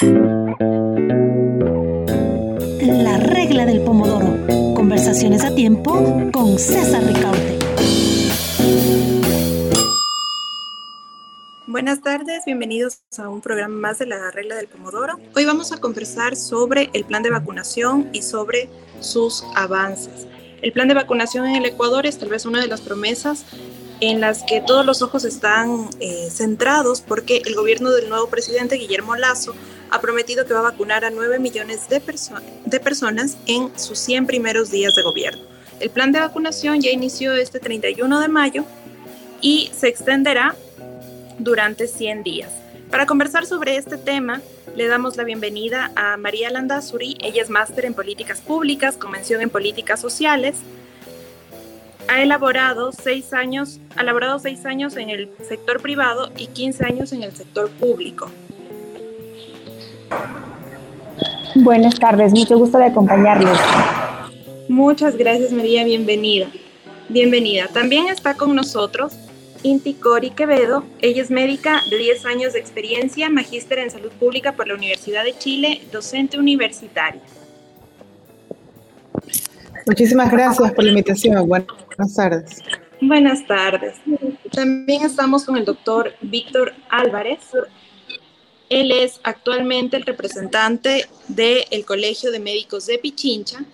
La regla del pomodoro. Conversaciones a tiempo con César Ricaute. Buenas tardes, bienvenidos a un programa más de la regla del pomodoro. Hoy vamos a conversar sobre el plan de vacunación y sobre sus avances. El plan de vacunación en el Ecuador es tal vez una de las promesas en las que todos los ojos están eh, centrados porque el gobierno del nuevo presidente Guillermo Lazo ha prometido que va a vacunar a 9 millones de, personas en sus 100 primeros días de gobierno. El plan de vacunación ya inició este 31 de mayo y se extenderá durante 100 días. Para conversar sobre este tema, le damos la bienvenida a María Landazuri. Ella es máster en políticas públicas, convención en políticas sociales. Ha elaborado seis años, ha elaborado seis años en el sector privado y 15 años en el sector público. Buenas tardes, mucho gusto de acompañarles. Muchas gracias María, bienvenida. Bienvenida. También está con nosotros Inti Cori Quevedo. Ella es médica de 10 años de experiencia, magíster en salud pública por la Universidad de Chile, docente universitaria. Muchísimas gracias por la invitación. Buenas tardes. Buenas tardes. También estamos con el doctor Víctor Álvarez. Él es actualmente el representante del Colegio de Médicos de Pichincha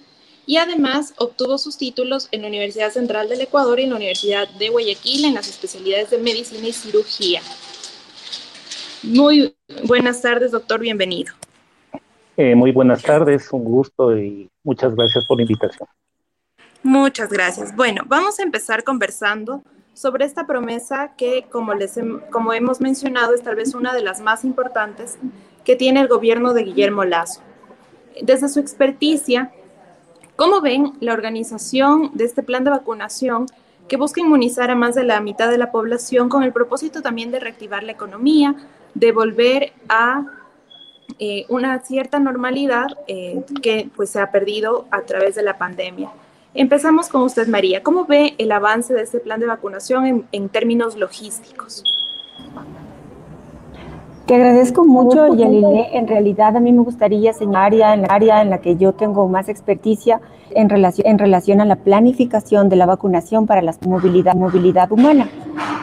y además obtuvo sus títulos en la Universidad Central del Ecuador y en la Universidad de Guayaquil en las especialidades de medicina y cirugía. Muy buenas tardes, doctor, bienvenido. Eh, muy buenas tardes, un gusto y muchas gracias por la invitación. Muchas gracias. Bueno, vamos a empezar conversando sobre esta promesa que, como, hemos mencionado, es tal vez una de las más importantes que tiene el gobierno de Guillermo Lazo. Desde su experticia, ¿Cómo ven la organización de este plan de vacunación que busca inmunizar a más de la mitad de la población con el propósito también de reactivar la economía, de volver a eh, una cierta normalidad eh, que pues, se ha perdido a través de la pandemia? Empezamos con usted, María. ¿Cómo ve el avance de este plan de vacunación en, en términos logísticos? Te agradezco mucho, Yalile. En realidad, a mí me gustaría señalar en la área en la que yo tengo más experticia en relación, en relación a la planificación de la vacunación para la movilidad, movilidad humana.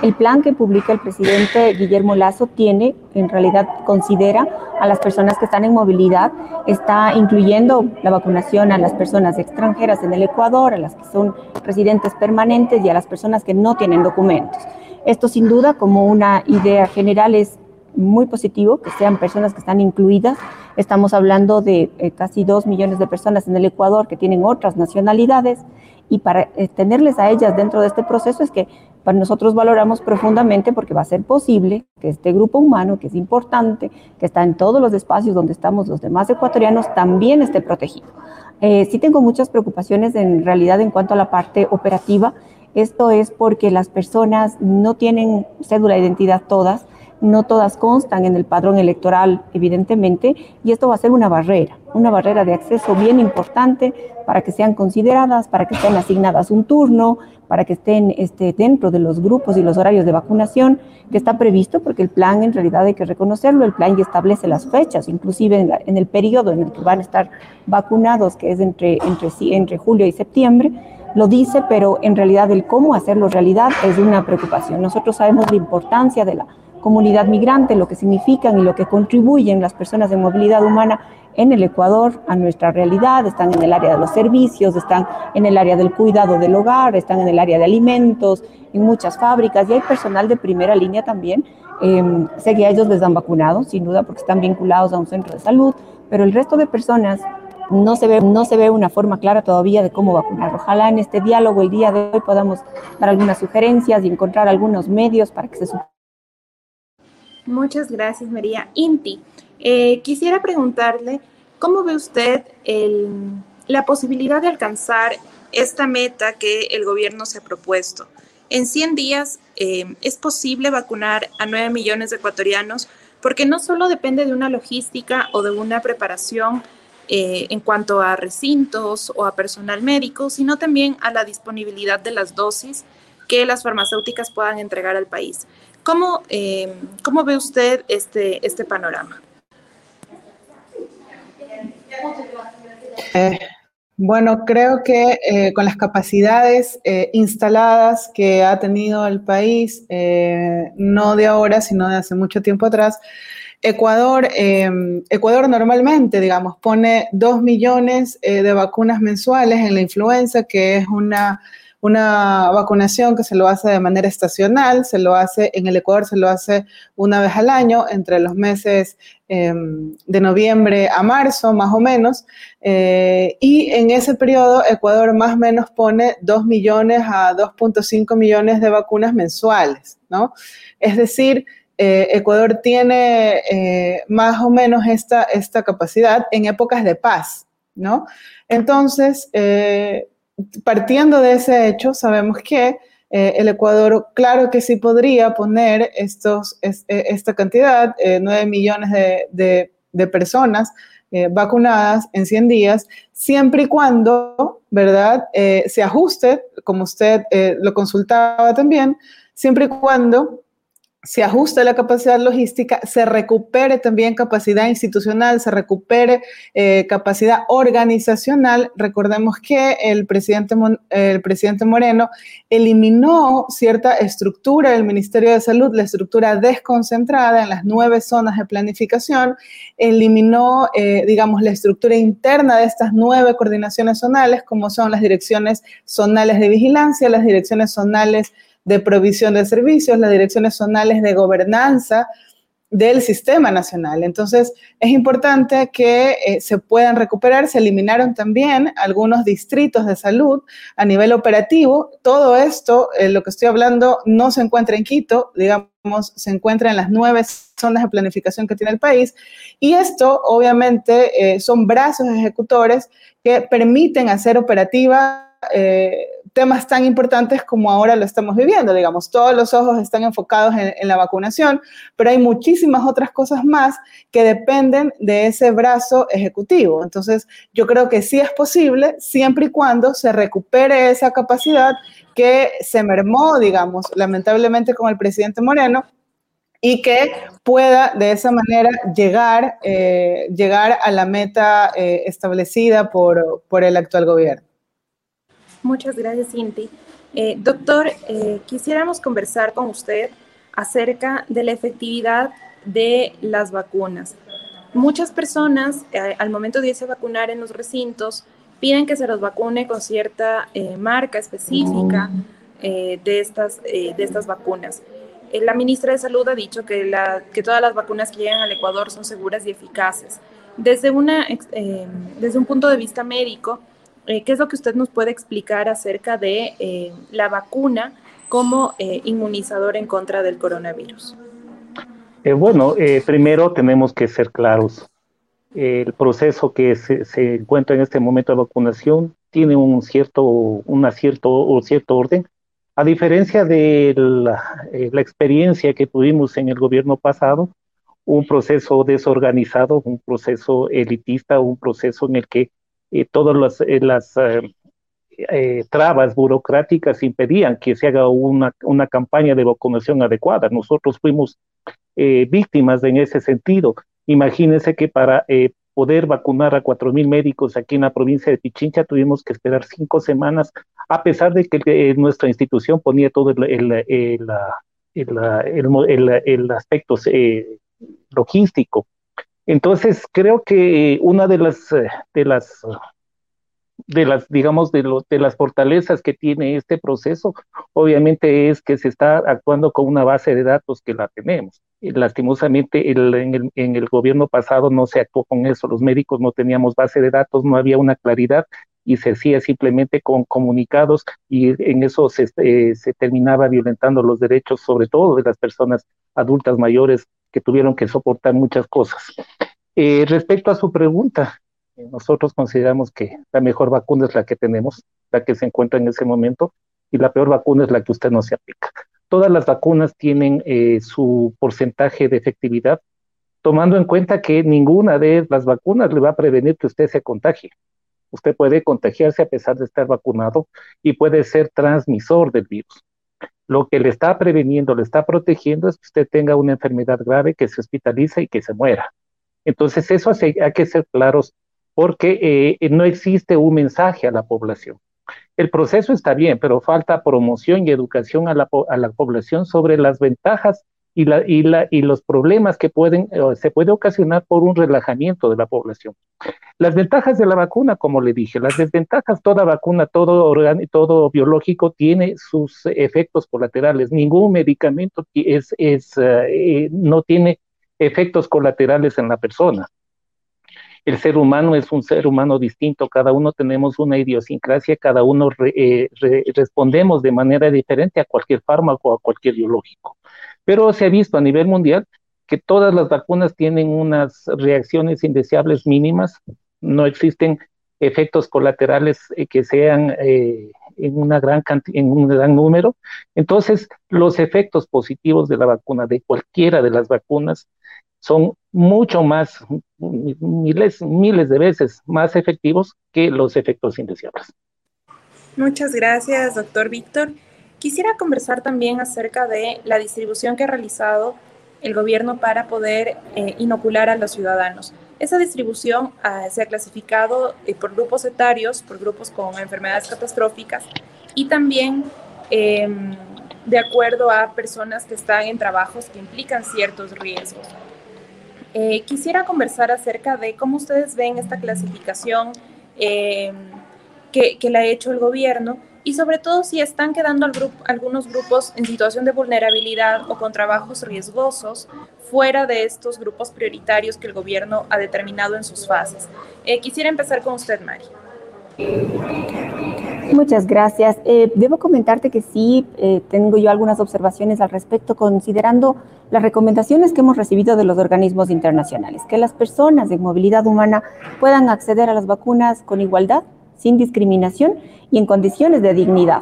El plan que publica el presidente Guillermo Lazo tiene, en realidad, considera a las personas que están en movilidad, está incluyendo la vacunación a las personas extranjeras en el Ecuador, a las que son residentes permanentes y a las personas que no tienen documentos. Esto sin duda como una idea general es muy positivo que sean personas que están incluidas. Estamos hablando de eh, casi dos millones de personas en el Ecuador que tienen otras nacionalidades y para eh, tenerles a ellas dentro de este proceso es que para nosotros valoramos profundamente porque va a ser posible que este grupo humano, que es importante, que está en todos los espacios donde estamos los demás ecuatorianos, también esté protegido. Eh, sí tengo muchas preocupaciones en realidad en cuanto a la parte operativa. Esto es porque las personas no tienen cédula de identidad todas, no todas constan en el padrón electoral, evidentemente, y esto va a ser una barrera, una barrera de acceso bien importante para que sean consideradas, para que estén asignadas un turno, para que estén este, dentro de los grupos y los horarios de vacunación que está previsto, porque el plan en realidad hay que reconocerlo, el plan ya establece las fechas, inclusive en, el periodo en el que van a estar vacunados, que es entre, entre, entre julio y septiembre, lo dice, pero en realidad el cómo hacerlo realidad es una preocupación. Nosotros sabemos la importancia de la comunidad migrante, lo que significan y lo que contribuyen las personas de movilidad humana en el Ecuador a nuestra realidad, están en el área de los servicios, están en el área del cuidado del hogar, están en el área de alimentos, en muchas fábricas y hay personal de primera línea también. Eh, sé que a ellos les dan vacunados, sin duda, porque están vinculados a un centro de salud, pero el resto de personas no se ve, no se ve una forma clara todavía de cómo vacunar. Ojalá en este diálogo el día de hoy podamos dar algunas sugerencias y encontrar algunos medios para que se Muchas gracias, María. Inti, eh, quisiera preguntarle, ¿cómo ve usted la posibilidad de alcanzar esta meta que el gobierno se ha propuesto? En 100 días eh, es posible vacunar a 9 millones de ecuatorianos porque no solo depende de una logística o de una preparación eh, en cuanto a recintos o a personal médico, sino también a la disponibilidad de las dosis que las farmacéuticas puedan entregar al país. ¿Cómo, eh, cómo ve usted este, este panorama? Eh, bueno, creo que eh, con las capacidades instaladas que ha tenido el país, no de ahora, sino de hace mucho tiempo atrás, Ecuador, eh, Ecuador normalmente, digamos, pone 2 millones de vacunas mensuales en la influenza, que es una una vacunación que se lo hace de manera estacional, se lo hace en el Ecuador, se lo hace una vez al año, entre los meses em, de noviembre a marzo, más o menos. Eh, y en ese periodo, Ecuador más o menos pone 2 millones a 2.5 millones de vacunas mensuales, ¿no? Es decir, eh, Ecuador tiene eh, más o menos esta, esta capacidad en épocas de paz, ¿no? Entonces, partiendo de ese hecho, sabemos que eh, el Ecuador, claro que sí podría poner estos, e, esta cantidad, 9 eh, millones de, personas eh, vacunadas en 100 días, siempre y cuando, ¿verdad?, se ajuste, como usted lo consultaba también, siempre y cuando se ajuste la capacidad logística, se recupere también capacidad institucional, se recupere eh, capacidad organizacional. Recordemos que el presidente, el presidente Moreno eliminó cierta estructura del Ministerio de Salud, la estructura desconcentrada en las nueve zonas de planificación, eliminó, eh, digamos, la estructura interna de estas nueve coordinaciones zonales, como son las direcciones zonales de vigilancia, las direcciones zonales de provisión de servicios, las direcciones zonales de gobernanza del sistema nacional. Entonces, es importante que eh, se puedan recuperar. Se eliminaron también algunos distritos de salud a nivel operativo. Todo esto, eh, lo que estoy hablando, no se encuentra en Quito, digamos, se encuentra en las nueve zonas de planificación que tiene el país. Y esto, obviamente, eh, son brazos ejecutores que permiten hacer operativa temas tan importantes como ahora lo estamos viviendo. Digamos, todos los ojos están enfocados en, la vacunación, pero hay muchísimas otras cosas más que dependen de ese brazo ejecutivo. Entonces, yo creo que sí es posible siempre y cuando se recupere esa capacidad que se mermó, digamos, lamentablemente con el presidente Moreno, y que pueda de esa manera llegar, eh, llegar a la meta eh, establecida por el actual gobierno. Muchas gracias, Cinti. Eh, doctor, eh, quisiéramos conversar con usted acerca de la efectividad de las vacunas. Muchas personas, eh, al momento de irse a vacunar en los recintos, piden que se los vacune con cierta marca específica de, estas, de estas vacunas. la ministra de Salud ha dicho que, la, que todas las vacunas que llegan al Ecuador son seguras y eficaces. Desde, una, desde un punto de vista médico, eh, ¿qué es lo que usted nos puede explicar acerca de eh, la vacuna como eh, inmunizador en contra del coronavirus? bueno, primero tenemos que ser claros. El proceso que se, encuentra en este momento de vacunación tiene un cierto, una cierto, cierto orden. A diferencia de la, la experiencia que tuvimos en el gobierno pasado, un proceso desorganizado, un proceso elitista, un proceso en el que y todas las, eh, las eh, eh, trabas burocráticas impedían que se haga una, una campaña de vacunación adecuada. Nosotros fuimos víctimas en ese sentido. Imagínense que para poder vacunar a cuatro mil médicos aquí en la provincia de Pichincha tuvimos que esperar cinco semanas, a pesar de que nuestra institución ponía todo el, el, el, el aspecto logístico entonces, creo que una de las, eh, de las, de las, digamos, de, de las fortalezas que tiene este proceso, obviamente es que se está actuando con una base de datos que la tenemos. lastimosamente, en, el, en, el, gobierno pasado no se actuó con eso. Los médicos no teníamos base de datos, no había una claridad y se hacía simplemente con comunicados y en eso se, eh, se terminaba violentando los derechos, sobre todo de las personas adultas mayores que tuvieron que soportar muchas cosas. Eh, respecto a su pregunta, eh, nosotros consideramos que la mejor vacuna es la que tenemos, la que se encuentra en ese momento, y la peor vacuna es la que usted no se aplica. Todas las vacunas tienen eh, su porcentaje de efectividad, tomando en cuenta que ninguna de las vacunas le va a prevenir que usted se contagie. Usted puede contagiarse a pesar de estar vacunado y puede ser transmisor del virus lo que le está preveniendo, le está protegiendo es que usted tenga una enfermedad grave, que se hospitalice y que se muera. Entonces, eso hay que ser claros porque no existe un mensaje a la población. El proceso está bien, pero falta promoción y educación a la, a la población sobre las ventajas y, la, y, la, y los problemas que pueden, se puede ocasionar por un relajamiento de la población. Las ventajas de la vacuna, como le dije, las desventajas, toda vacuna, todo, todo biológico tiene sus efectos colaterales. Ningún medicamento es, es, eh, no tiene efectos colaterales en la persona. El ser humano es un ser humano distinto, cada uno tenemos una idiosincrasia, cada uno eh, respondemos de manera diferente a cualquier fármaco a cualquier biológico. Pero se ha visto a nivel mundial que todas las vacunas tienen unas reacciones indeseables mínimas, no existen efectos colaterales eh, que sean eh, en, una gran en un gran número. Entonces, los efectos positivos de la vacuna, de cualquiera de las vacunas, son mucho más, miles, miles de veces más efectivos que los efectos indeseables. Muchas gracias, doctor Víctor. Quisiera conversar también acerca de la distribución que ha realizado el gobierno para poder eh, inocular a los ciudadanos. Esa distribución ah, se ha clasificado eh, por grupos etarios, por grupos con enfermedades catastróficas y también em, de acuerdo a personas que están en trabajos que implican ciertos riesgos. Eh, quisiera conversar acerca de cómo ustedes ven esta clasificación em, que, que la ha hecho el gobierno y sobre todo si están quedando algunos grupos en situación de vulnerabilidad o con trabajos riesgosos fuera de estos grupos prioritarios que el gobierno ha determinado en sus fases. Eh, quisiera empezar con usted, Mari. Muchas gracias. Eh, debo comentarte que sí, eh, tengo yo algunas observaciones al respecto, considerando las recomendaciones que hemos recibido de los organismos internacionales, que las personas de movilidad humana puedan acceder a las vacunas con igualdad sin discriminación y en condiciones de dignidad.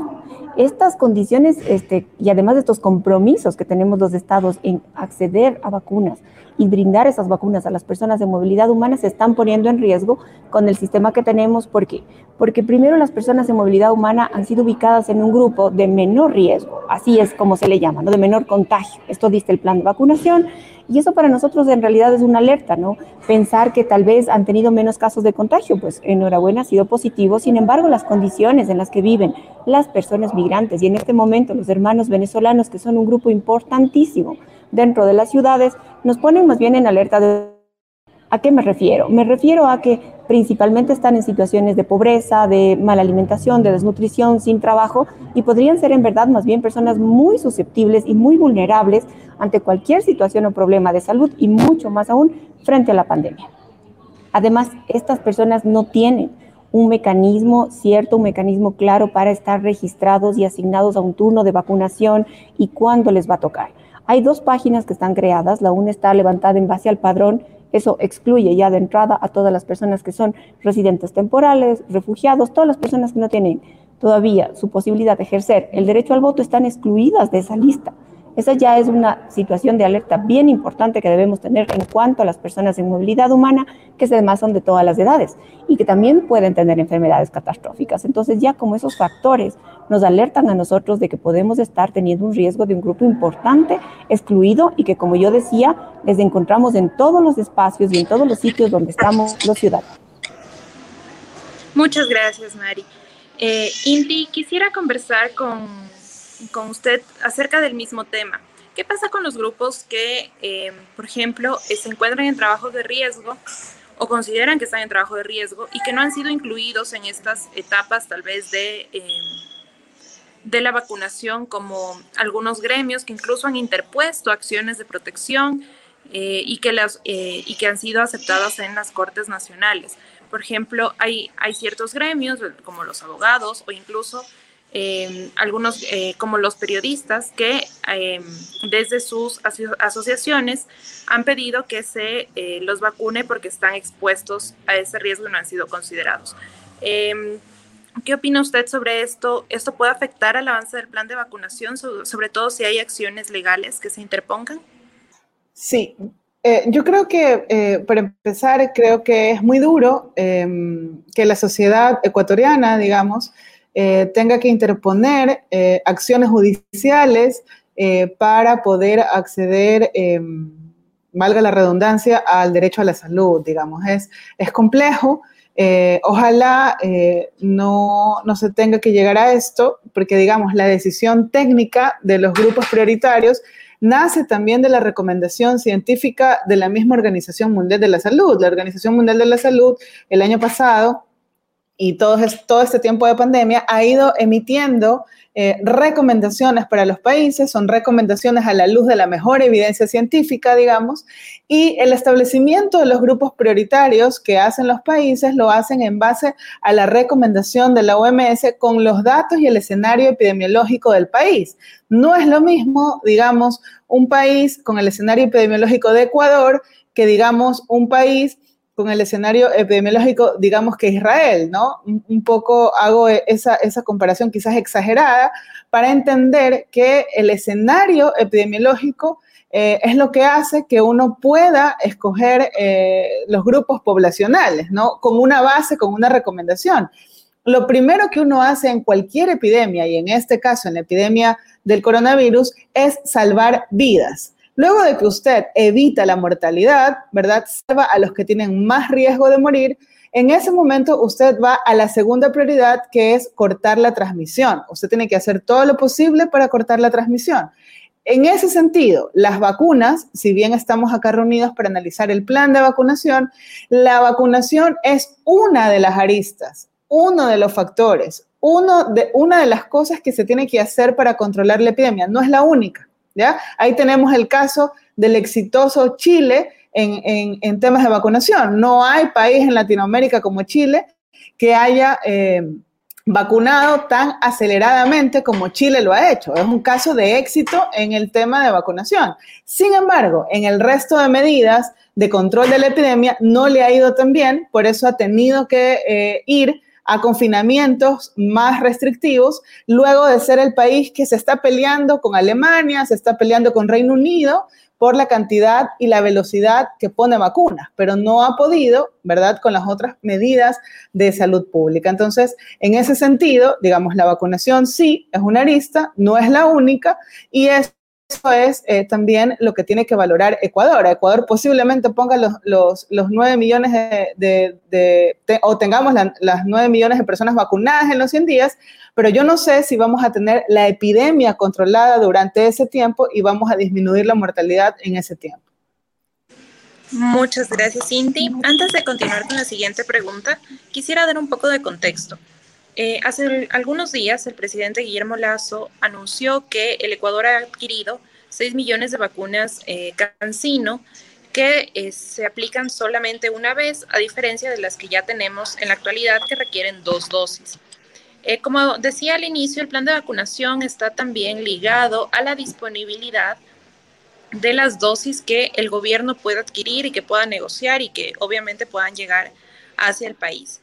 Estas condiciones este, y además de estos compromisos que tenemos los estados en acceder a vacunas y brindar esas vacunas a las personas de movilidad humana se están poniendo en riesgo con el sistema que tenemos. ¿Por qué? Porque primero las personas de movilidad humana han sido ubicadas en un grupo de menor riesgo, así es como se le llama, ¿no? de menor contagio. Esto dice el plan de vacunación y eso para nosotros en realidad es una alerta, ¿no? Pensar que tal vez han tenido menos casos de contagio, pues enhorabuena, ha sido positivo. Sin embargo, las condiciones en las que viven las personas migrantes y en este momento los hermanos venezolanos, que son un grupo importantísimo dentro de las ciudades, nos ponen más bien en alerta de ¿A qué me refiero? Me refiero a que principalmente están en situaciones de pobreza, de mala alimentación, de desnutrición, sin trabajo y podrían ser en verdad más bien personas muy susceptibles y muy vulnerables ante cualquier situación o problema de salud y mucho más aún frente a la pandemia. Además, estas personas no tienen un mecanismo cierto, un mecanismo claro para estar registrados y asignados a un turno de vacunación y cuándo les va a tocar. Hay dos páginas que están creadas, la una está levantada en base al padrón eso excluye ya de entrada a todas las personas que son residentes temporales, refugiados, todas las personas que no tienen todavía su posibilidad de ejercer el derecho al voto están excluidas de esa lista. Esa ya es una situación de alerta bien importante que debemos tener en cuanto a las personas en movilidad humana, que además son de todas las edades y que también pueden tener enfermedades catastróficas. Entonces ya como esos factores nos alertan a nosotros de que podemos estar teniendo un riesgo de un grupo importante excluido y que como yo decía, les encontramos en todos los espacios y en todos los sitios donde estamos los ciudadanos. Muchas gracias, Mari. Eh, quisiera conversar con con usted acerca del mismo tema. ¿Qué pasa con los grupos que, eh, por ejemplo, se encuentran en trabajos de riesgo o consideran que están en trabajo de riesgo y que no han sido incluidos en estas etapas tal vez de, eh, de la vacunación, como algunos gremios que incluso han interpuesto acciones de protección eh, y, que las, y que han sido aceptadas en las Cortes Nacionales? Por ejemplo, hay, hay ciertos gremios, como los abogados o incluso Em, algunos eh, como los periodistas que em, desde sus asociaciones han pedido que se eh, los vacune porque están expuestos a ese riesgo y no han sido considerados. Em, ¿Qué opina usted sobre esto? ¿Esto puede afectar al avance del plan de vacunación, sobre todo si hay acciones legales que se interpongan? Sí, eh, yo creo que, para empezar, creo que es muy duro que la sociedad ecuatoriana, digamos, eh, tenga que interponer eh, acciones judiciales eh, para poder acceder, valga la redundancia, al derecho a la salud, digamos. Es, es complejo ojalá no, no se tenga que llegar a esto, porque digamos, la decisión técnica de los grupos prioritarios nace también de la recomendación científica de la misma Organización Mundial de la Salud. La Organización Mundial de la Salud el año pasado y todo, este tiempo de pandemia ha ido emitiendo eh, recomendaciones para los países, son recomendaciones a la luz de la mejor evidencia científica, digamos, y el establecimiento de los grupos prioritarios que hacen los países lo hacen en base a la recomendación de la OMS con los datos y el escenario epidemiológico del país. No es lo mismo, digamos, un país con el escenario epidemiológico de Ecuador que, digamos, un país con el escenario epidemiológico, digamos que Israel, ¿no? Un, poco hago esa, esa comparación quizás exagerada para entender que el escenario epidemiológico eh, es lo que hace que uno pueda escoger eh, los grupos poblacionales, ¿no? Con una base, con una recomendación. Lo primero que uno hace en cualquier epidemia, y en este caso en la epidemia del coronavirus, es salvar vidas. Luego de que usted evita la mortalidad, ¿verdad? Salva a los que tienen más riesgo de morir. En ese momento usted va a la segunda prioridad, que es cortar la transmisión. Usted tiene que hacer todo lo posible para cortar la transmisión. En ese sentido, las vacunas, si bien estamos acá reunidos para analizar el plan de vacunación, la vacunación es una de las aristas, uno de los factores, uno de, una de las cosas que se tiene que hacer para controlar la epidemia. No es la única. Ahí tenemos el caso del exitoso Chile en, temas de vacunación. No hay país en Latinoamérica como Chile que haya eh, vacunado tan aceleradamente como Chile lo ha hecho. Es un caso de éxito en el tema de vacunación. Sin embargo, en el resto de medidas de control de la epidemia no le ha ido tan bien, por eso ha tenido que eh, ir a confinamientos más restrictivos, luego de ser el país que se está peleando con Alemania, se está peleando con Reino Unido por la cantidad y la velocidad que pone vacunas, pero no ha podido, ¿verdad?, con las otras medidas de salud pública. Entonces, en ese sentido, digamos, la vacunación sí es una arista, no es la única, y es eso es eh, también lo que tiene que valorar Ecuador. Ecuador posiblemente ponga los, los, los 9 millones de, o tengamos las 9 millones de personas vacunadas en los 100 días, pero yo no sé si vamos a tener la epidemia controlada durante ese tiempo y vamos a disminuir la mortalidad en ese tiempo. Muchas gracias, Cinti. Antes de continuar con la siguiente pregunta, quisiera dar un poco de contexto. Eh, hace algunos días el presidente Guillermo Lazo anunció que el Ecuador ha adquirido 6 millones de vacunas eh, Cancino que eh, se aplican solamente una vez, a diferencia de las que ya tenemos en la actualidad que requieren dos dosis. como decía al inicio, el plan de vacunación está también ligado a la disponibilidad de las dosis que el gobierno pueda adquirir y que pueda negociar y que obviamente puedan llegar hacia el país.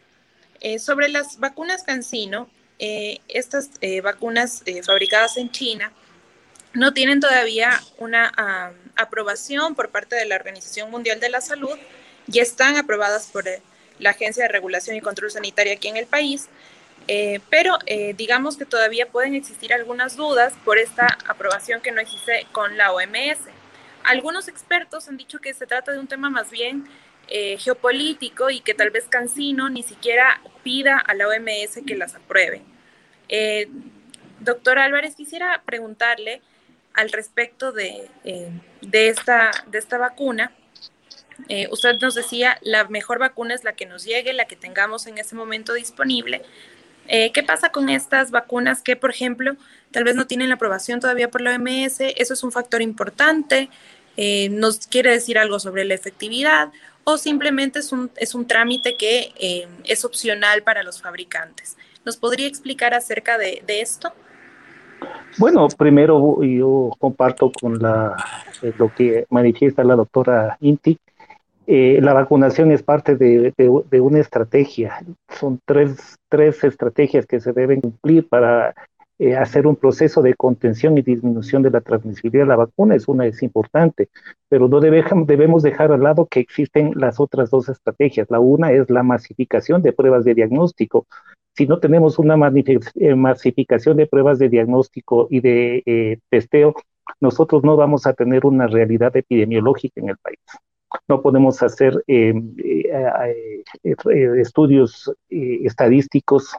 Eh, sobre las vacunas Cancino, eh, estas eh, vacunas fabricadas en China no tienen todavía una aprobación por parte de la Organización Mundial de la Salud, ya están aprobadas por la Agencia de Regulación y Control Sanitario aquí en el país, pero digamos que todavía pueden existir algunas dudas por esta aprobación que no existe con la OMS. Algunos expertos han dicho que se trata de un tema más bien eh, geopolítico y que tal vez Cancino ni siquiera pida a la OMS que las apruebe. Eh, doctor Álvarez, quisiera preguntarle al respecto de, eh, de, esta, de esta vacuna. usted nos decía, la mejor vacuna es la que nos llegue, la que tengamos en ese momento disponible. ¿Qué pasa con estas vacunas que, por ejemplo, tal vez no tienen la aprobación todavía por la OMS? Eso es un factor importante. ¿Nos quiere decir algo sobre la efectividad? O simplemente es un, es un trámite que eh, es opcional para los fabricantes. ¿Nos podría explicar acerca de, esto? Bueno, primero yo comparto con la, eh, lo que manifiesta la doctora Inti. Eh, la vacunación es parte de, de, una estrategia. Son tres, tres estrategias que se deben cumplir para eh, hacer un proceso de contención y disminución de la transmisibilidad de la vacuna es una es importante, pero no debemos dejar al lado que existen las otras dos estrategias. La una es la masificación de pruebas de diagnóstico. Si no tenemos una eh, masificación de pruebas de diagnóstico y de eh, testeo, nosotros no vamos a tener una realidad epidemiológica en el país. No podemos hacer estudios estadísticos,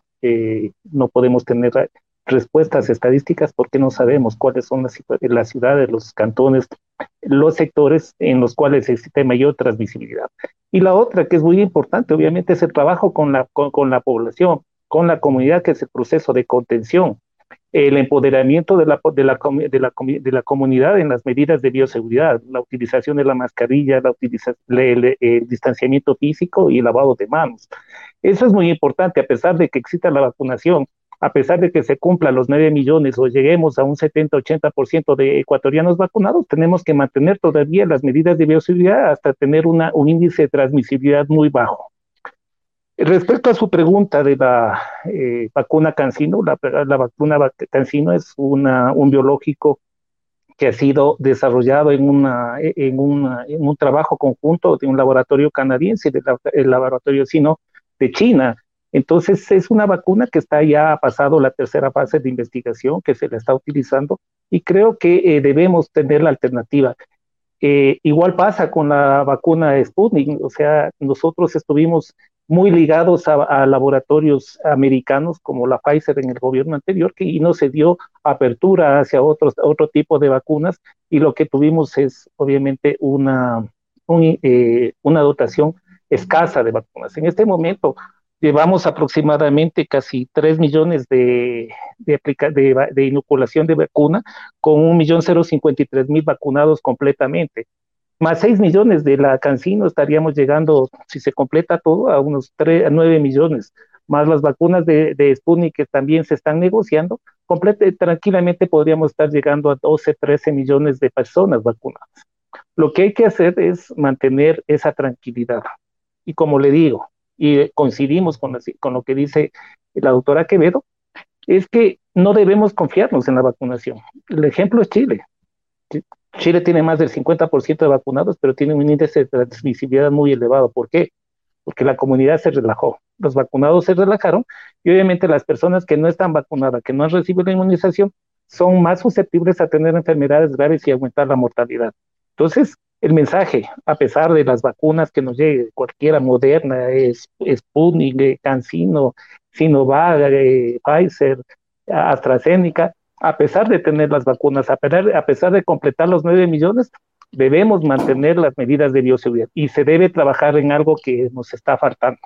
no podemos tener respuestas estadísticas porque no sabemos cuáles son las, las ciudades, los cantones, los sectores en los cuales existe mayor transmisibilidad. Y la otra, que es muy importante, obviamente, es el trabajo con la, con, la población, con la comunidad, que es el proceso de contención, el empoderamiento de la, de la, de la, de la comunidad en las medidas de bioseguridad, la utilización de la mascarilla, la utilización, el, el, distanciamiento físico y el lavado de manos. Eso es muy importante, a pesar de que exista la vacunación, a pesar de que se cumplan los 9 millones o lleguemos a un 70-80% de ecuatorianos vacunados, tenemos que mantener todavía las medidas de bioseguridad hasta tener un índice de transmisibilidad muy bajo. Respecto a su pregunta de la eh, vacuna Cancino, la, vacuna Cancino es un biológico que ha sido desarrollado en, un trabajo conjunto de un laboratorio canadiense y del laboratorio sino de China, entonces es una vacuna que está ya pasado la tercera fase de investigación que se la está utilizando y creo que eh, debemos tener la alternativa. Eh, igual pasa con la vacuna Sputnik, o sea, nosotros estuvimos muy ligados a, laboratorios americanos como la Pfizer en el gobierno anterior que, y no se dio apertura hacia otros, otro tipo de vacunas y lo que tuvimos es obviamente una, eh, una dotación escasa de vacunas. En este momento llevamos aproximadamente casi 3 millones de, de, de, de inoculación de vacuna con 1.053.000 vacunados completamente. Más 6 millones de la Cancino estaríamos llegando, si se completa todo, a unos 3, 9 millones. Más las vacunas de, de Sputnik que también se están negociando, complete, tranquilamente podríamos estar llegando a 12, 13 millones de personas vacunadas. Lo que hay que hacer es mantener esa tranquilidad. Y como le digo, y coincidimos con, con lo que dice la doctora Quevedo, es que no debemos confiarnos en la vacunación. El ejemplo es Chile. Chile tiene más del 50% de vacunados, pero tiene un índice de transmisibilidad muy elevado. ¿Por qué? Porque la comunidad se relajó. Los vacunados se relajaron y obviamente las personas que no están vacunadas, que no han recibido la inmunización, son más susceptibles a tener enfermedades graves y aumentar la mortalidad. Entonces, el mensaje, a pesar de las vacunas que nos llegue, cualquiera moderna, es Sputnik, CanSino, Sinovac, eh, Pfizer, AstraZeneca, a pesar de tener las vacunas, a pesar, a pesar de completar los 9 millones, debemos mantener las medidas de bioseguridad y se debe trabajar en algo que nos está faltando,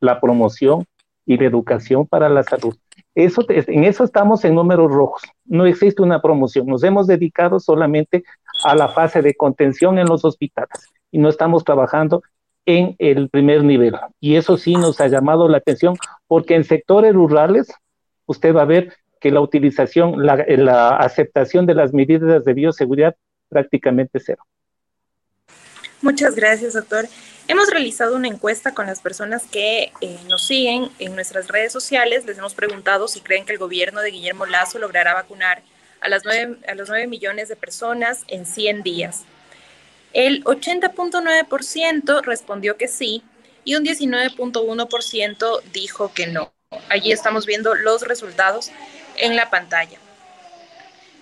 la promoción y la educación para la salud. Eso, en eso estamos en números rojos. No existe una promoción. Nos hemos dedicado solamente a la fase de contención en los hospitales y no estamos trabajando en el primer nivel. Y eso sí nos ha llamado la atención porque en sectores rurales usted va a ver que la utilización, la, aceptación de las medidas de bioseguridad prácticamente cero. Muchas gracias, doctor. Hemos realizado una encuesta con las personas que eh, nos siguen en nuestras redes sociales. Les hemos preguntado si creen que el gobierno de Guillermo Lazo logrará vacunar a, las 9, a los 9 millones de personas en 100 días. El 80.9% respondió que sí y un 19.1% dijo que no. Allí estamos viendo los resultados en la pantalla.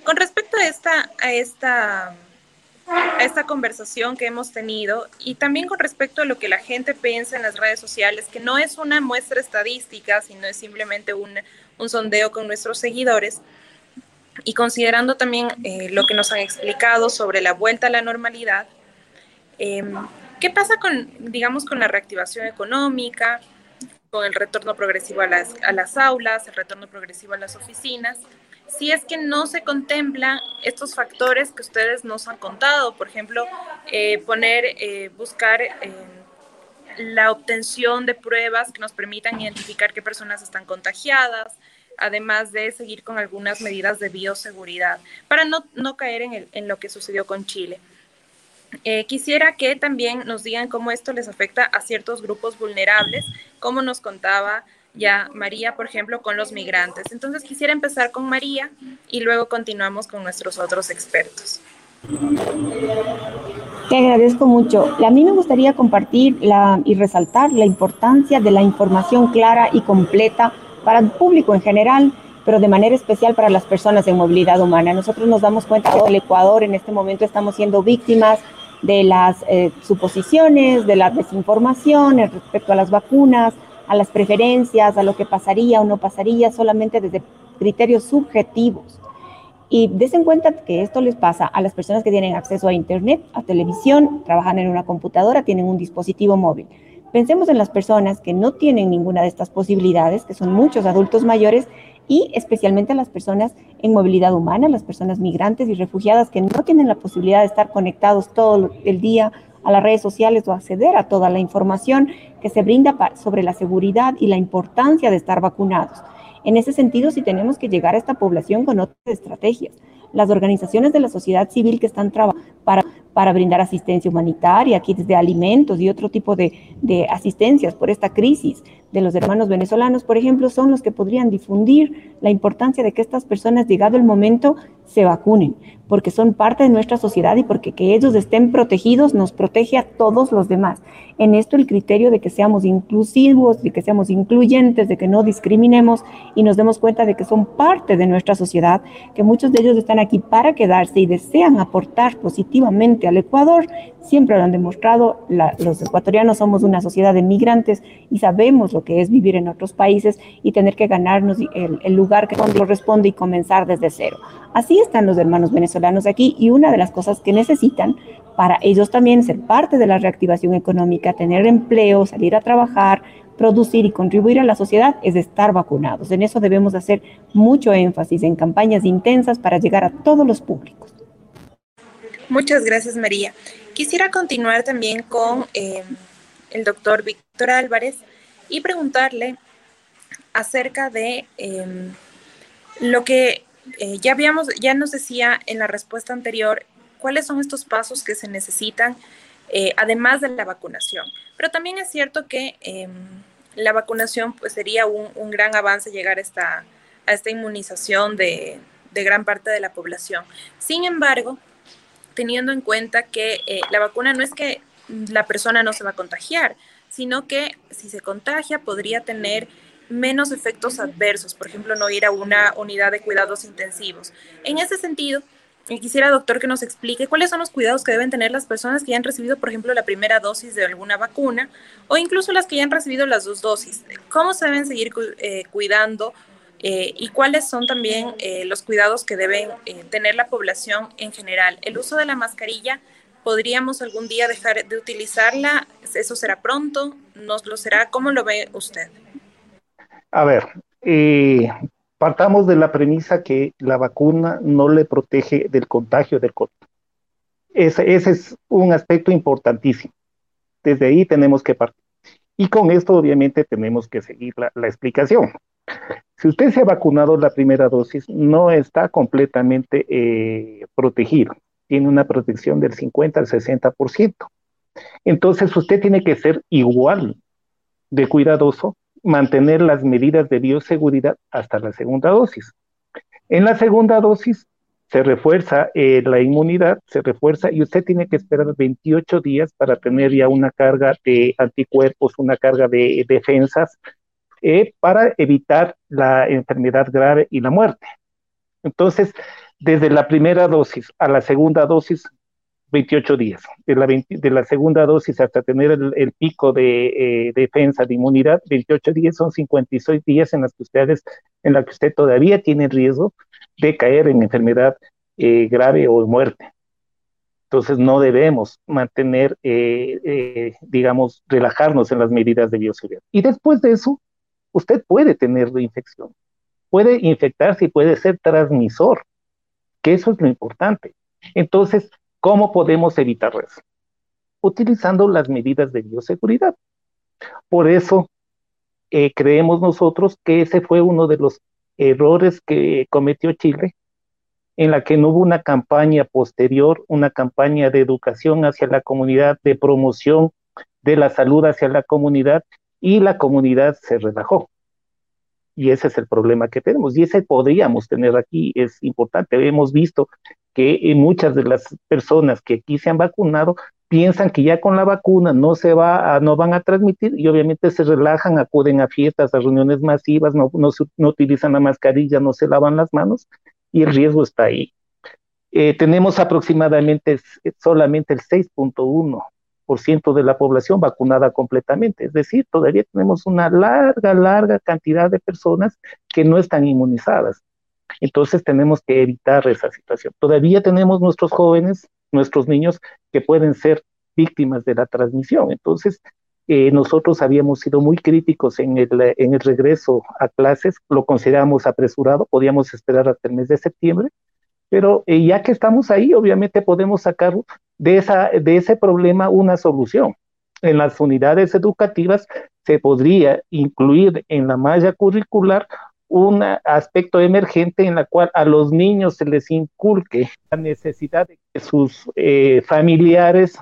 Con respecto a esta, a esta a esta conversación que hemos tenido y también con respecto a lo que la gente piensa en las redes sociales, que no es una muestra estadística, sino es simplemente un, un sondeo con nuestros seguidores. Y considerando también eh, lo que nos han explicado sobre la vuelta a la normalidad, eh, ¿qué pasa con, digamos, con la reactivación económica, con el retorno progresivo a las, a las aulas, el retorno progresivo a las oficinas? si es que no se contemplan estos factores que ustedes nos han contado, por ejemplo, eh, poner, eh, buscar eh, la obtención de pruebas que nos permitan identificar qué personas están contagiadas, además de seguir con algunas medidas de bioseguridad, para no, no caer en, el, en, lo que sucedió con Chile. quisiera que también nos digan cómo esto les afecta a ciertos grupos vulnerables, como nos contaba ya María, por ejemplo, con los migrantes. Entonces quisiera empezar con María y luego continuamos con nuestros otros expertos. Te agradezco mucho. A mí me gustaría compartir la, y resaltar la importancia de la información clara y completa para el público en general, pero de manera especial para las personas en movilidad humana. Nosotros nos damos cuenta que el Ecuador en este momento estamos siendo víctimas de las eh, suposiciones, de la desinformación respecto a las vacunas, a las preferencias, a lo que pasaría o no pasaría, solamente desde criterios subjetivos. Y desen cuenta que esto les pasa a las personas que tienen acceso a Internet, a televisión, trabajan en una computadora, tienen un dispositivo móvil. Pensemos en las personas que no tienen ninguna de estas posibilidades, que son muchos adultos mayores, y especialmente las personas en movilidad humana, las personas migrantes y refugiadas que no tienen la posibilidad de estar conectados todo el día a las redes sociales o acceder a toda la información que se brinda sobre la seguridad y la importancia de estar vacunados. En ese sentido, sí tenemos que llegar a esta población con otras estrategias. Las organizaciones de la sociedad civil que están trabajando para, para brindar asistencia humanitaria, kits de alimentos y otro tipo de, de asistencias por esta crisis de los hermanos venezolanos, por ejemplo, son los que podrían difundir la importancia de que estas personas, llegado el momento, se vacunen, porque son parte de nuestra sociedad y porque que ellos estén protegidos nos protege a todos los demás. En esto el criterio de que seamos inclusivos, de que seamos incluyentes, de que no discriminemos y nos demos cuenta de que son parte de nuestra sociedad, que muchos de ellos están aquí para quedarse y desean aportar positivamente al Ecuador, siempre lo han demostrado, los ecuatorianos somos una sociedad de migrantes y sabemos lo que es vivir en otros países y tener que ganarnos el, el lugar que corresponde y comenzar desde cero. Así están los hermanos venezolanos aquí y una de las cosas que necesitan para ellos también ser parte de la reactivación económica, tener empleo, salir a trabajar, producir y contribuir a la sociedad es estar vacunados. En eso debemos hacer mucho énfasis en campañas intensas para llegar a todos los públicos. Muchas gracias, María. Quisiera continuar también con eh, el doctor Víctor Álvarez y preguntarle acerca de eh, lo que eh, ya habíamos, ya nos decía en la respuesta anterior cuáles son estos pasos que se necesitan eh, además de la vacunación. Pero también es cierto que em, la vacunación pues, sería un, gran avance llegar a esta, a esta inmunización de, de, gran parte de la población. Sin embargo, teniendo en cuenta que eh, la vacuna no es que la persona no se va a contagiar, sino que si se contagia podría tener menos efectos adversos, por ejemplo, no ir a una unidad de cuidados intensivos. En ese sentido, quisiera, doctor, que nos explique cuáles son los cuidados que deben tener las personas que ya han recibido, por ejemplo, la primera dosis de alguna vacuna o incluso las que ya han recibido las dos dosis. ¿Cómo se deben seguir eh, cuidando eh, y cuáles son también eh, los cuidados que deben tener la población en general? El uso de la mascarilla, ¿podríamos algún día dejar de utilizarla? ¿Eso será pronto? ¿Nos lo será? ¿Cómo lo ve usted? A ver, eh, partamos de la premisa que la vacuna no le protege del contagio del COVID. Ese, es un aspecto importantísimo. Desde ahí tenemos que partir. Y con esto obviamente tenemos que seguir la, explicación. Si usted se ha vacunado la primera dosis, no está completamente eh, protegido. Tiene una protección del 50 al 60%. Entonces usted tiene que ser igual de cuidadoso mantener las medidas de bioseguridad hasta la segunda dosis. En la segunda dosis se refuerza eh, la inmunidad, se refuerza y usted tiene que esperar 28 días para tener ya una carga de anticuerpos, una carga de defensas eh, para evitar la enfermedad grave y la muerte. Entonces, desde la primera dosis a la segunda dosis 28 días. De la, de la segunda dosis hasta tener el, pico de eh, defensa, de inmunidad, 28 días son 56 días en las que ustedes, en la que usted todavía tiene riesgo de caer en enfermedad eh, grave o muerte. Entonces no debemos mantener, eh, digamos, relajarnos en las medidas de bioseguridad. Y después de eso, usted puede tener la infección, puede infectarse y puede ser transmisor, que eso es lo importante. Entonces, ¿Cómo podemos evitar eso? Utilizando las medidas de bioseguridad. Por eso eh, creemos nosotros que ese fue uno de los errores que cometió Chile, en la que no hubo una campaña posterior, una campaña de educación hacia la comunidad, de promoción de la salud hacia la comunidad, y la comunidad se relajó. Y ese es el problema que tenemos. Y ese podríamos tener aquí, es importante. Hemos visto que eh, muchas de las personas que aquí se han vacunado piensan que ya con la vacuna no se va a, no van a transmitir y obviamente se relajan, acuden a fiestas, a reuniones masivas, no, no, no utilizan la mascarilla, no se lavan las manos y el riesgo está ahí. eh, tenemos aproximadamente solamente el 6.1% de la población vacunada completamente. Es decir, todavía tenemos una larga, larga cantidad de personas que no están inmunizadas. Entonces tenemos que evitar esa situación. Todavía tenemos nuestros jóvenes, nuestros niños que pueden ser víctimas de la transmisión. Entonces, eh, nosotros habíamos sido muy críticos en el, en el regreso a clases, lo consideramos apresurado, podíamos esperar hasta el mes de septiembre, pero eh, ya que estamos ahí, obviamente podemos sacar de, esa, de ese problema una solución. En las unidades educativas se podría incluir en la malla curricular un aspecto emergente en la cual a los niños se les inculque la necesidad de que sus eh, familiares,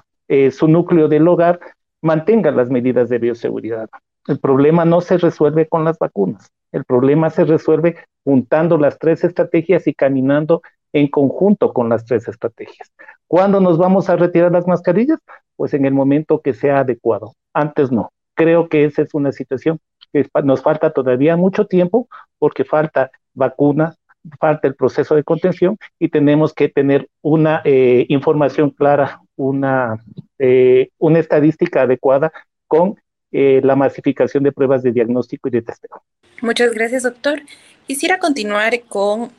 su núcleo del hogar, mantengan las medidas de bioseguridad. El problema no se resuelve con las vacunas. El problema se resuelve juntando las tres estrategias y caminando en conjunto con las tres estrategias. ¿Cuándo nos vamos a retirar las mascarillas? Pues en el momento que sea adecuado. Antes no. Creo que esa es una situación que nos falta todavía mucho tiempo porque falta vacuna, falta el proceso de contención y tenemos que tener una eh, información clara, una, eh, una estadística adecuada con eh, la masificación de pruebas de diagnóstico y de testeo. Muchas gracias, doctor. Quisiera continuar con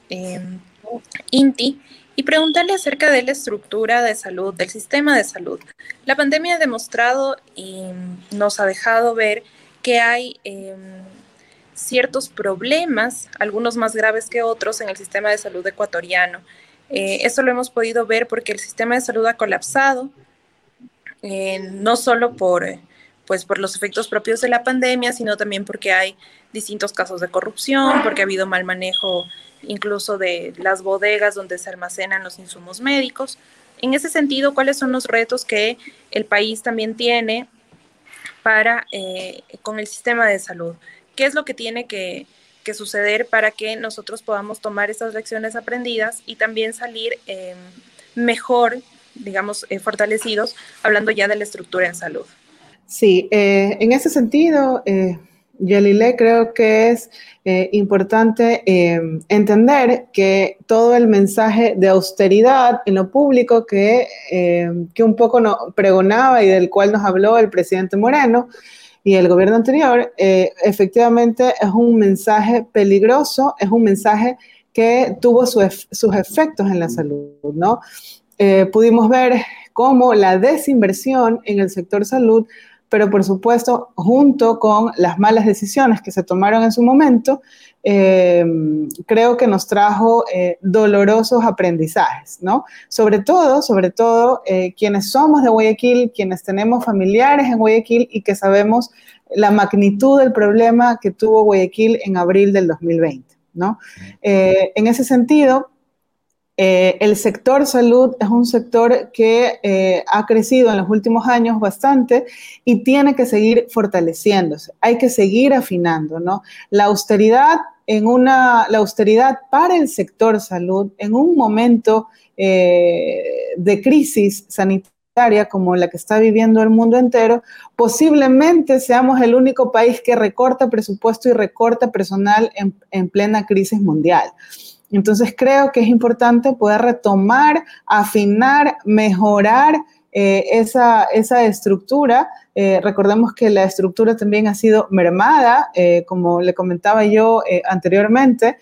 INTI y preguntarle acerca de la estructura de salud, del sistema de salud. La pandemia ha demostrado y nos ha dejado ver que hay em, ciertos problemas, algunos más graves que otros, en el sistema de salud ecuatoriano. Eh, esto lo hemos podido ver porque el sistema de salud ha colapsado, eh, no solo por, pues, por los efectos propios de la pandemia, sino también porque hay distintos casos de corrupción, porque ha habido mal manejo incluso de las bodegas donde se almacenan los insumos médicos. En ese sentido, ¿cuáles son los retos que el país también tiene para eh, con el sistema de salud? ¿Qué es lo que tiene que, suceder para que nosotros podamos tomar estas lecciones aprendidas y también salir em, mejor, digamos, eh, fortalecidos, hablando ya de la estructura en salud? Sí, eh, en ese sentido, Yalile, creo que es eh, importante eh, entender que todo el mensaje de austeridad en lo público que, eh, que un poco no, pregonaba y del cual nos habló el presidente Moreno y el gobierno anterior, efectivamente es un mensaje peligroso, es un mensaje que tuvo sus efectos en la salud, ¿no? pudimos ver cómo la desinversión en el sector salud pero por supuesto, junto con las malas decisiones que se tomaron en su momento, eh, creo que nos trajo eh, dolorosos aprendizajes, ¿no? Sobre todo, sobre todo, eh, quienes somos de Guayaquil, quienes tenemos familiares en Guayaquil y que sabemos la magnitud del problema que tuvo Guayaquil en abril del 2020, ¿no? en ese sentido, eh, el sector salud es un sector que eh, ha crecido en los últimos años bastante y tiene que seguir fortaleciéndose. Hay que seguir afinando, ¿no? La austeridad en una, la austeridad para el sector salud en un momento eh, de crisis sanitaria como la que está viviendo el mundo entero, posiblemente seamos el único país que recorta presupuesto y recorta personal en plena crisis mundial. Entonces creo que es importante poder retomar, afinar, mejorar eh, esa, estructura. Eh, recordemos que la estructura también ha sido mermada, eh, como le comentaba yo anteriormente.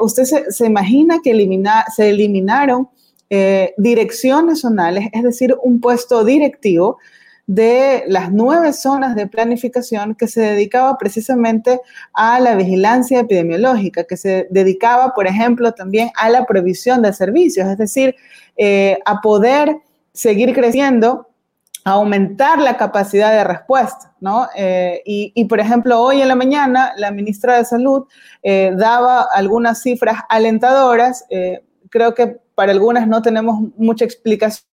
usted se, imagina que se eliminaron direcciones zonales, es decir, un puesto directivo de las nueve zonas de planificación que se dedicaba precisamente a la vigilancia epidemiológica, que se dedicaba, por ejemplo, también a la provisión de servicios, es decir, eh, a poder seguir creciendo aumentar la capacidad de respuesta, ¿no? Eh, y, por ejemplo, hoy en la mañana la ministra de Salud eh, daba algunas cifras alentadoras, creo que para algunas no tenemos mucha explicación,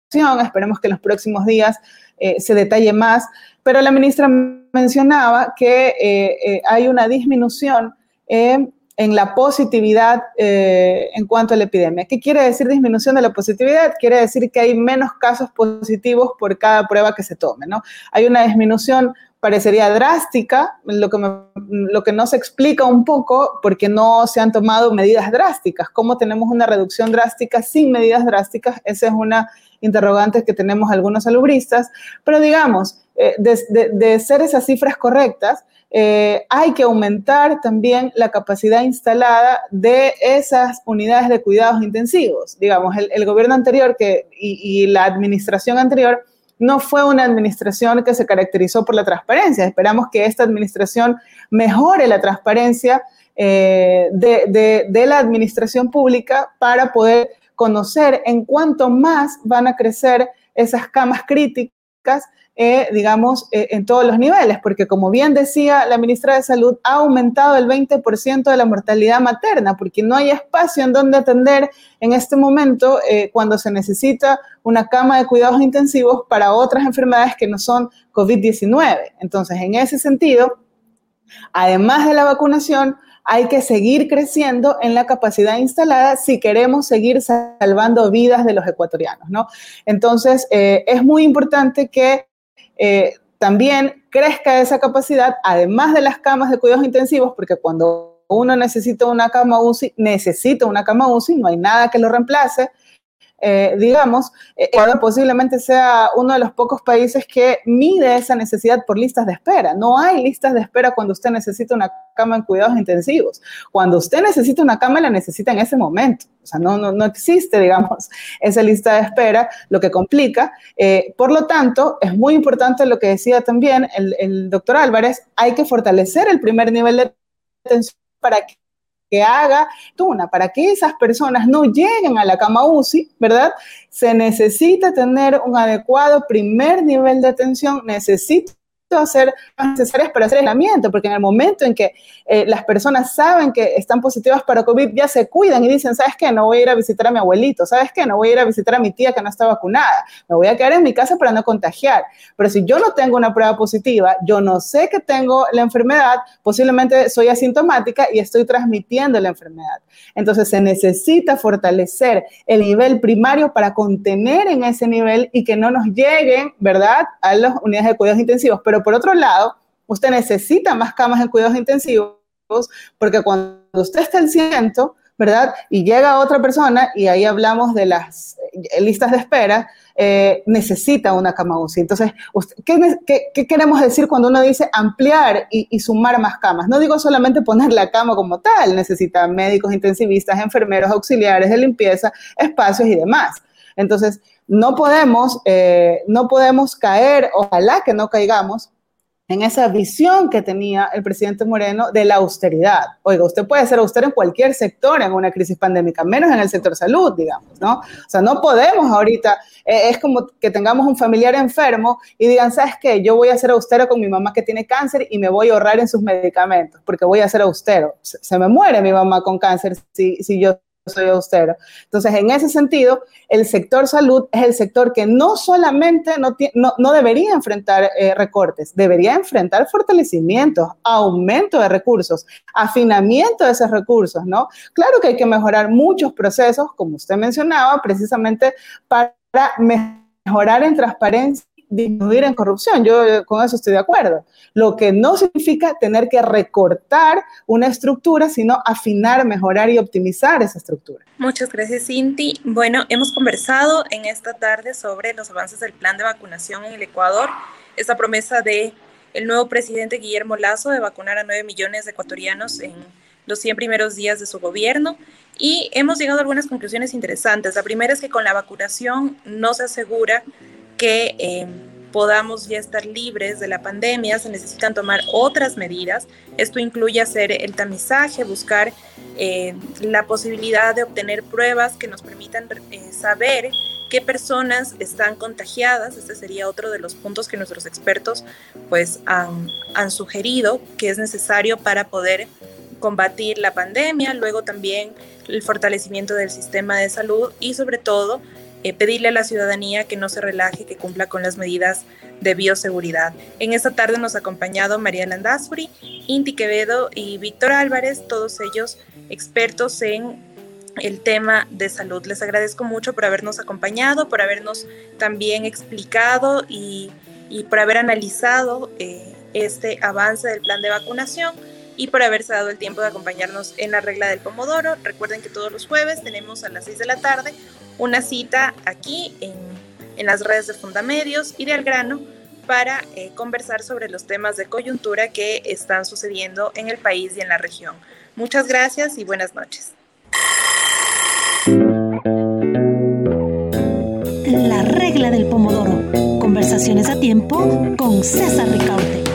esperemos que en los próximos días eh, se detalle más, pero la ministra mencionaba que eh, eh, hay una disminución en la positividad en cuanto a la epidemia. ¿Qué quiere decir disminución de la positividad? Quiere decir que hay menos casos positivos por cada prueba que se tome, ¿no? Hay una disminución parecería drástica, lo que, lo que no se explica un poco porque no se han tomado medidas drásticas. ¿Cómo tenemos una reducción drástica sin medidas drásticas? Esa es una interrogante que tenemos algunos alubristas, pero digamos, eh, de, ser esas cifras correctas, eh, hay que aumentar también la capacidad instalada de esas unidades de cuidados intensivos. Digamos, el, gobierno anterior que, y, la administración anterior no fue una administración que se caracterizó por la transparencia. Esperamos que esta administración mejore la transparencia eh, de, la administración pública para poder conocer en cuánto más van a crecer esas camas críticas eh, digamos, eh, en todos los niveles, porque como bien decía la ministra de Salud, ha aumentado el 20% de la mortalidad materna, porque no hay espacio en donde atender en este momento eh, cuando se necesita una cama de cuidados intensivos para otras enfermedades que no son COVID-19. Entonces, en ese sentido, además de la vacunación, hay que seguir creciendo en la capacidad instalada si queremos seguir salvando vidas de los ecuatorianos, ¿no? Entonces, es muy importante que eh, también crezca esa capacidad, además de las camas de cuidados intensivos, porque cuando uno necesita una cama UCI, necesita una cama UCI, no hay nada que lo reemplace, eh, digamos, eh, Ecuador posiblemente sea uno de los pocos países que mide esa necesidad por listas de espera. No hay listas de espera cuando usted necesita una cama en cuidados intensivos. Cuando usted necesita una cama, la necesita en ese momento. O sea, no, no, existe, digamos, esa lista de espera, lo que complica. Eh, por lo tanto, es muy importante lo que decía también el, el doctor Álvarez, hay que fortalecer el primer nivel de atención para que que haga Tuna, para que esas personas no lleguen a la cama UCI, ¿verdad? Se necesita tener un adecuado primer nivel de atención, necesita hacer necesarias para hacer aislamiento, porque en el momento en que eh, las personas saben que están positivas para COVID, ya se cuidan y dicen, ¿sabes qué? No voy a ir a visitar a mi abuelito, ¿sabes qué? No voy a ir a visitar a mi tía que no está vacunada, me voy a quedar en mi casa para no contagiar. Pero si yo no tengo una prueba positiva, yo no sé que tengo la enfermedad, posiblemente soy asintomática y estoy transmitiendo la enfermedad. Entonces se necesita fortalecer el nivel primario para contener en ese nivel y que no nos lleguen, ¿verdad?, a las unidades de cuidados intensivos. Pero por otro lado, usted necesita más camas en cuidados intensivos porque cuando usted está al ciento, ¿verdad? Y llega otra persona, y ahí hablamos de las eh, listas de espera, eh, necesita una cama UCI. Entonces, ¿qué, queremos decir cuando uno dice ampliar y, y, sumar más camas? No digo solamente poner la cama como tal, necesita médicos intensivistas, enfermeros, auxiliares de limpieza, espacios y demás. Entonces, no podemos, eh, no podemos caer, ojalá que no caigamos en esa visión que tenía el presidente Moreno de la austeridad. Oiga, usted puede ser austero en cualquier sector en una crisis pandémica, menos en el sector salud, digamos, ¿no? O sea, no podemos ahorita, eh, es como que tengamos un familiar enfermo y digan, ¿sabes qué? Yo voy a ser austero con mi mamá que tiene cáncer y me voy a ahorrar en sus medicamentos porque voy a ser austero. Se, me muere mi mamá con cáncer si, si yo soy austero. Entonces, en ese sentido, el sector salud es el sector que no solamente no, no, debería enfrentar eh, recortes, debería enfrentar fortalecimientos, aumento de recursos, afinamiento de esos recursos, ¿no? Claro que hay que mejorar muchos procesos, como usted mencionaba, precisamente para mejorar en transparencia disminuir en corrupción. Yo eh, con eso estoy de acuerdo. Lo que no significa tener que recortar una estructura, sino afinar, mejorar y optimizar esa estructura. Muchas gracias, Cinti. Bueno, hemos conversado en esta tarde sobre los avances del plan de vacunación en el Ecuador, esta promesa de el nuevo presidente Guillermo Lazo de vacunar a 9 millones de ecuatorianos en los 100 primeros días de su gobierno y hemos llegado a algunas conclusiones interesantes. La primera es que con la vacunación no se asegura que eh, podamos ya estar libres de la pandemia, se necesitan tomar otras medidas. Esto incluye hacer el tamizaje, buscar eh, la posibilidad de obtener pruebas que nos permitan eh, saber qué personas están contagiadas. Este sería otro de los puntos que nuestros expertos pues han, han sugerido que es necesario para poder combatir la pandemia, luego también el fortalecimiento del sistema de salud y sobre todo eh, pedirle a la ciudadanía que no se relaje, que cumpla con las medidas de bioseguridad. En esta tarde nos ha acompañado María Landazuri, Inti Quevedo y Víctor Álvarez, todos ellos expertos en el tema de salud. Les agradezco mucho por habernos acompañado, por habernos también explicado y, por haber analizado eh, este avance del plan de vacunación y por haberse dado el tiempo de acompañarnos en la regla del Pomodoro. Recuerden que todos los jueves tenemos a las 6 de la tarde una cita aquí en, en las redes de Fundamedios y de Algrano para eh, conversar sobre los temas de coyuntura que están sucediendo en el país y en la región. Muchas gracias y buenas noches. La regla del pomodoro. Conversaciones a tiempo con César Ricaute.